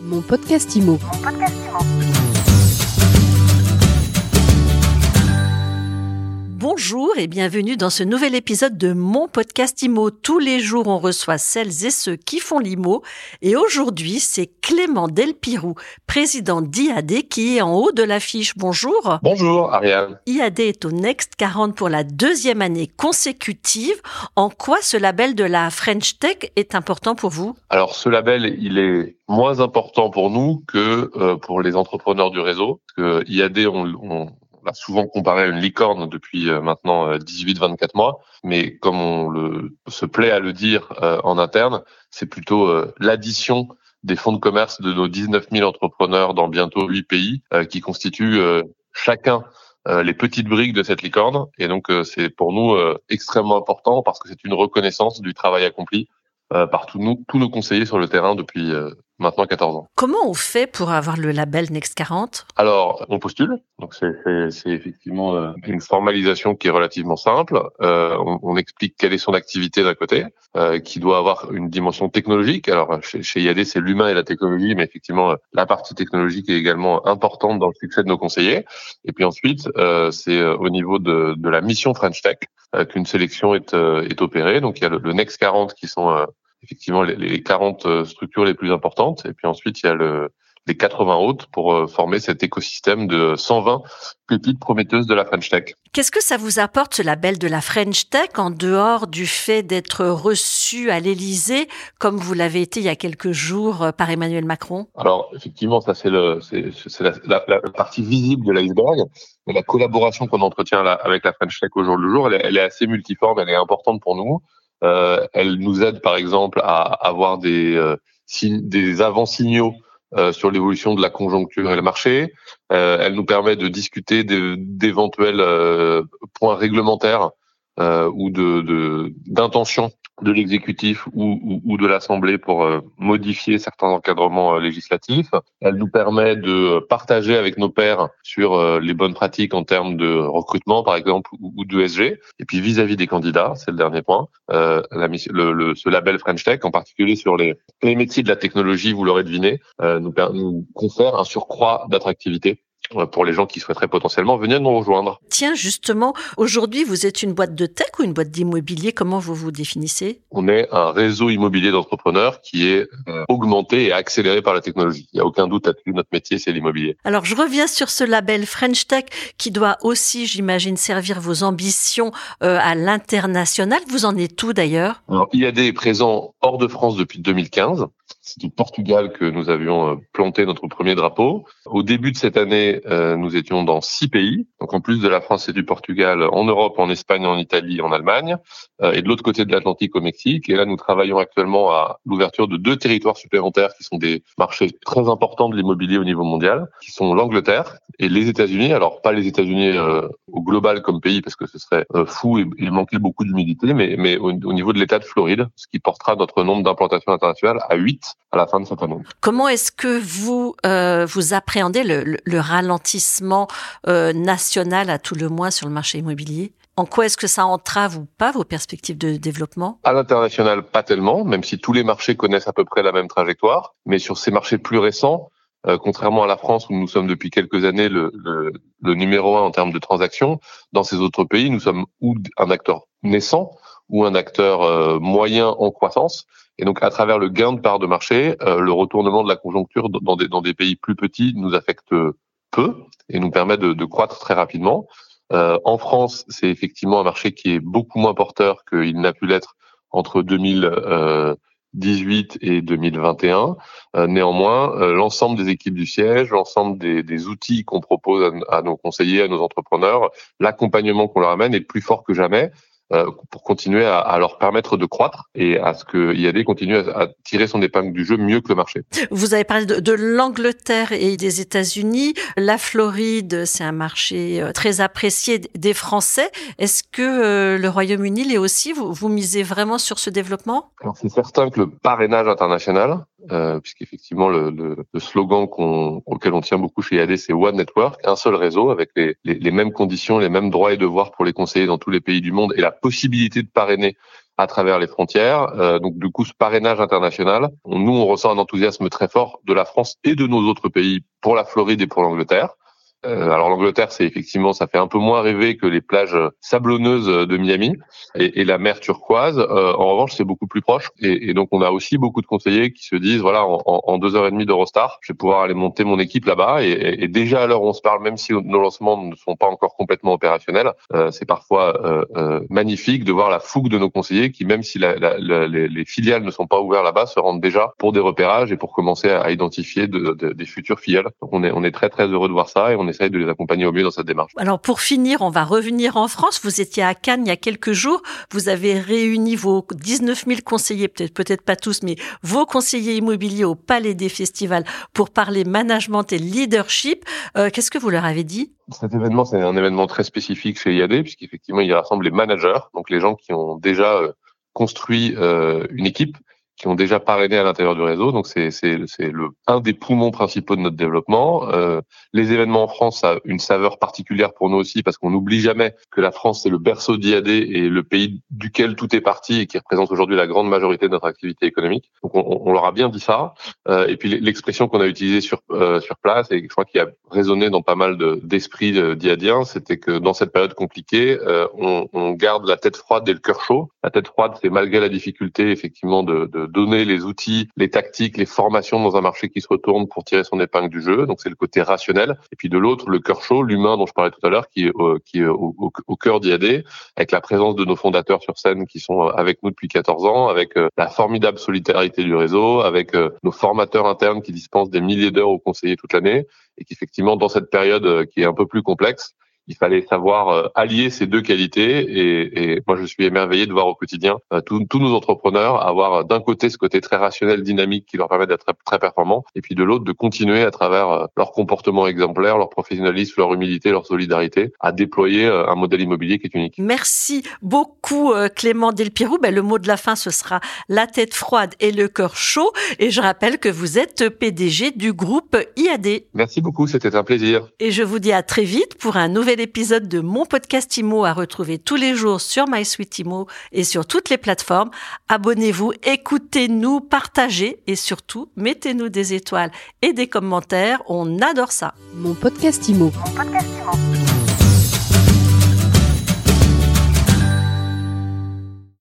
Mon podcast IMO. Et bienvenue dans ce nouvel épisode de mon podcast IMO. Tous les jours, on reçoit celles et ceux qui font l'IMO. Et aujourd'hui, c'est Clément Delpirou, président d'IAD, qui est en haut de l'affiche. Bonjour. Bonjour, Ariane. IAD est au Next 40 pour la deuxième année consécutive. En quoi ce label de la French Tech est important pour vous? Alors, ce label, il est moins important pour nous que euh, pour les entrepreneurs du réseau. Parce que IAD, on, on souvent comparé à une licorne depuis euh, maintenant 18-24 euh, mois, mais comme on le, se plaît à le dire euh, en interne, c'est plutôt l'addition des fonds de commerce de nos 19 000 entrepreneurs dans bientôt 8 pays qui constituent chacun les petites briques de cette licorne. Et donc, c'est pour nous extrêmement important parce que c'est une reconnaissance du travail accompli par tous nos conseillers sur le terrain depuis maintenant 14 ans. Comment on fait pour avoir le label Next 40 Alors, on postule. Donc, c'est effectivement euh, une formalisation qui est relativement simple. Euh, on, on, explique quelle est son activité d'un côté, euh, qui doit avoir une dimension technologique. Alors, chez, chez IAD, c'est l'humain et la technologie, mais effectivement, la partie technologique est également importante dans le succès de nos conseillers. Et puis ensuite, euh, c'est euh, au niveau de, de, la mission French Tech qu'une sélection est, est opérée. Donc, il y a le, le Next 40 qui sont effectivement les, les 40 euh, structures les plus importantes. Et puis ensuite, il y a le, les 80 autres pour euh, former cet écosystème de 120 pépites prometteuses de la French Tech. Qu'est-ce que ça vous apporte, ce label de la French Tech, en dehors du fait d'être reçu à l'Élysée, comme vous l'avez été il y a quelques jours euh, par Emmanuel Macron? Alors, effectivement, ça c'est le, c'est, la, la, la, partie visible de l'iceberg. Mais la collaboration qu'on entretient là, avec la French Tech au jour le jour, elle est assez multiforme, elle est importante pour nous. Euh, elle nous aide par exemple à avoir des, euh, des avant-signaux euh, sur l'évolution de la conjoncture et le marché. Elle nous permet de discuter d'éventuels points réglementaires ou de d'intentions de l'exécutif ou, ou, ou, de l'Assemblée pour euh, modifier certains encadrements euh, législatifs. Elle nous permet de partager avec nos pairs sur euh, les bonnes pratiques en termes de recrutement, par exemple, ou, ou d'ESG. Et puis vis-à-vis des candidats, c'est le dernier point, la, le, le, ce label French Tech, en particulier sur les, les métiers de la technologie, vous l'aurez deviné, nous, nous confère un surcroît d'attractivité pour les gens qui souhaiteraient potentiellement venir nous rejoindre. Tiens, justement, aujourd'hui, vous êtes une boîte de tech ou une boîte d'immobilier? Comment vous vous définissez? On est un réseau immobilier d'entrepreneurs qui est euh, augmenté et accéléré par la technologie. Il n'y a aucun doute là-dessus, notre métier, c'est l'immobilier. Alors, je reviens sur ce label French Tech qui doit aussi, j'imagine, servir vos ambitions euh, à l'international. Vous en êtes tout d'ailleurs? Alors, IAD est présent hors de France depuis 2015. C'est au Portugal que nous avions euh, planté notre premier drapeau. Au début de cette année, euh, nous étions dans six pays. Donc en plus de la France et du Portugal, en Europe, en Espagne, en Italie, en Allemagne, euh, et de l'autre côté de l'Atlantique au Mexique. Et là, nous travaillons actuellement à l'ouverture de deux territoires supplémentaires qui sont des marchés très importants de l'immobilier au niveau mondial, qui sont l'Angleterre et les États-Unis. Alors pas les États-Unis au global comme pays parce que ce serait fou et il manquait beaucoup d'humidité, mais, mais au, au niveau de l'État de Floride, ce qui portera notre nombre d'implantations internationales à 8 à la fin de cette année. Comment est-ce que vous euh, vous appréhendez le, le, le ralentissement euh, national à tout le moins sur le marché immobilier? En quoi est-ce que ça entrave ou pas vos perspectives de développement? À l'international, pas tellement, même si tous les marchés connaissent à peu près la même trajectoire. Mais sur ces marchés plus récents, euh, contrairement à la France où nous sommes depuis quelques années le, le, le numéro un en termes de transactions, dans ces autres pays, nous sommes ou un acteur naissant ou un acteur euh, moyen en croissance. Et donc, à travers le gain de part de marché, euh, le retournement de la conjoncture dans des, dans des pays plus petits nous affecte peu et nous permet de, de croître très rapidement. Euh, en France, c'est effectivement un marché qui est beaucoup moins porteur qu'il n'a pu l'être entre 2018 et 2021. Euh, néanmoins, l'ensemble des équipes du siège, l'ensemble des, des outils qu'on propose à, nos conseillers, à nos entrepreneurs, l'accompagnement qu'on leur amène est plus fort que jamais. Euh, pour continuer à, à, leur permettre de croître et à ce que IAD continue à, à, tirer son épingle du jeu mieux que le marché. Vous avez parlé de, de l'Angleterre et des États-Unis. La Floride, c'est un marché euh, très apprécié des Français. Est-ce que euh, le Royaume-Uni l'est aussi vous, vous misez vraiment sur ce développement? C'est certain que le parrainage international, euh, puisqu'effectivement le, le, le slogan qu'on, auquel on tient beaucoup chez IAD, c'est One Network, un seul réseau avec les, les, les mêmes conditions, les mêmes droits et devoirs pour les conseillers dans tous les pays du monde et la possibilité de parrainer à travers les frontières. Euh, donc du coup, ce parrainage international, nous, on ressent un enthousiasme très fort de la France et de nos autres pays pour la Floride et pour l'Angleterre. Euh, alors l'Angleterre, c'est effectivement, ça fait un peu moins rêver que les plages sablonneuses de Miami et, et la mer turquoise. Euh, en revanche, c'est beaucoup plus proche. Et, et, donc on a aussi beaucoup de conseillers qui se disent, voilà, en, en deux heures et demie d'Eurostar, je vais pouvoir aller monter mon équipe là-bas. Et, et, déjà à l'heure où on se parle, même si nos lancements ne sont pas encore complètement opérationnels, euh, c'est parfois euh, euh, magnifique de voir la fougue de nos conseillers qui, même si la, la, la, les, les, filiales ne sont pas ouvertes là-bas, se rendent déjà pour des repérages et pour commencer à, identifier de, de, des futures filiales. On est, on est très très heureux de voir ça et on essaye de les accompagner au mieux dans cette démarche. Alors pour finir, on va revenir en France. Vous étiez à Cannes il y a quelques jours. Vous avez réuni vos 19 000 conseillers, peut-être peut-être pas tous, mais vos conseillers immobiliers au Palais des Festivals pour parler management et leadership. Euh, Qu'est-ce que vous leur avez dit? Cet événement, c'est un événement très spécifique chez IAD, puisqu'effectivement, il rassemble les managers, donc les gens qui ont déjà euh, construit euh, une équipe qui ont déjà parrainé à l'intérieur du réseau. Donc c'est c'est c'est le un des poumons principaux de notre développement. Euh, les événements en France a une saveur particulière pour nous aussi parce qu'on n'oublie jamais que la France c'est le berceau d'IAD et le pays duquel tout est parti et qui représente aujourd'hui la grande majorité de notre activité économique. Donc on, on leur a bien dit ça. Euh, et puis l'expression qu'on a utilisée sur euh, sur place et je crois qu'il a résonné dans pas mal d'esprits de, d'IADiens, c'était que dans cette période compliquée, euh, on, on, garde la tête froide et le cœur chaud. La tête froide, c'est malgré la difficulté effectivement de, de donner les outils, les tactiques, les formations dans un marché qui se retourne pour tirer son épingle du jeu. Donc c'est le côté rationnel. Et puis de l'autre, le cœur chaud, l'humain dont je parlais tout à l'heure, qui est, euh, qui au, cœur d'IAD, avec la présence de nos fondateurs sur scène qui sont euh, avec nous depuis 14 ans, avec euh, la formidable solidarité du réseau, avec nos formateurs internes qui dispensent des milliers d'heures aux conseillers toute l'année et qu'effectivement dans cette période qui est un peu plus complexe, il fallait savoir euh, allier ces deux qualités et, et, moi je suis émerveillé de voir au quotidien euh, tous, nos entrepreneurs avoir euh, d'un côté ce côté très rationnel, dynamique qui leur permet d'être très, très performants et puis de l'autre de continuer à travers leur comportement exemplaire, leur professionnalisme, leur humilité, leur solidarité à déployer un modèle immobilier qui est unique. Merci beaucoup Clément Delpirou. Ben, le mot de la fin ce sera la tête froide et le cœur chaud et je rappelle que vous êtes PDG du groupe IAD. Merci beaucoup, c'était un plaisir. Et je vous dis à très vite pour un nouvel épisode de mon podcast IMO à retrouver tous les jours sur MySuite IMO et sur toutes les plateformes. Abonnez-vous, écoutez-nous, partagez et surtout mettez-nous des étoiles et des commentaires. On adore ça. Mon podcast IMO. Mon podcast IMO.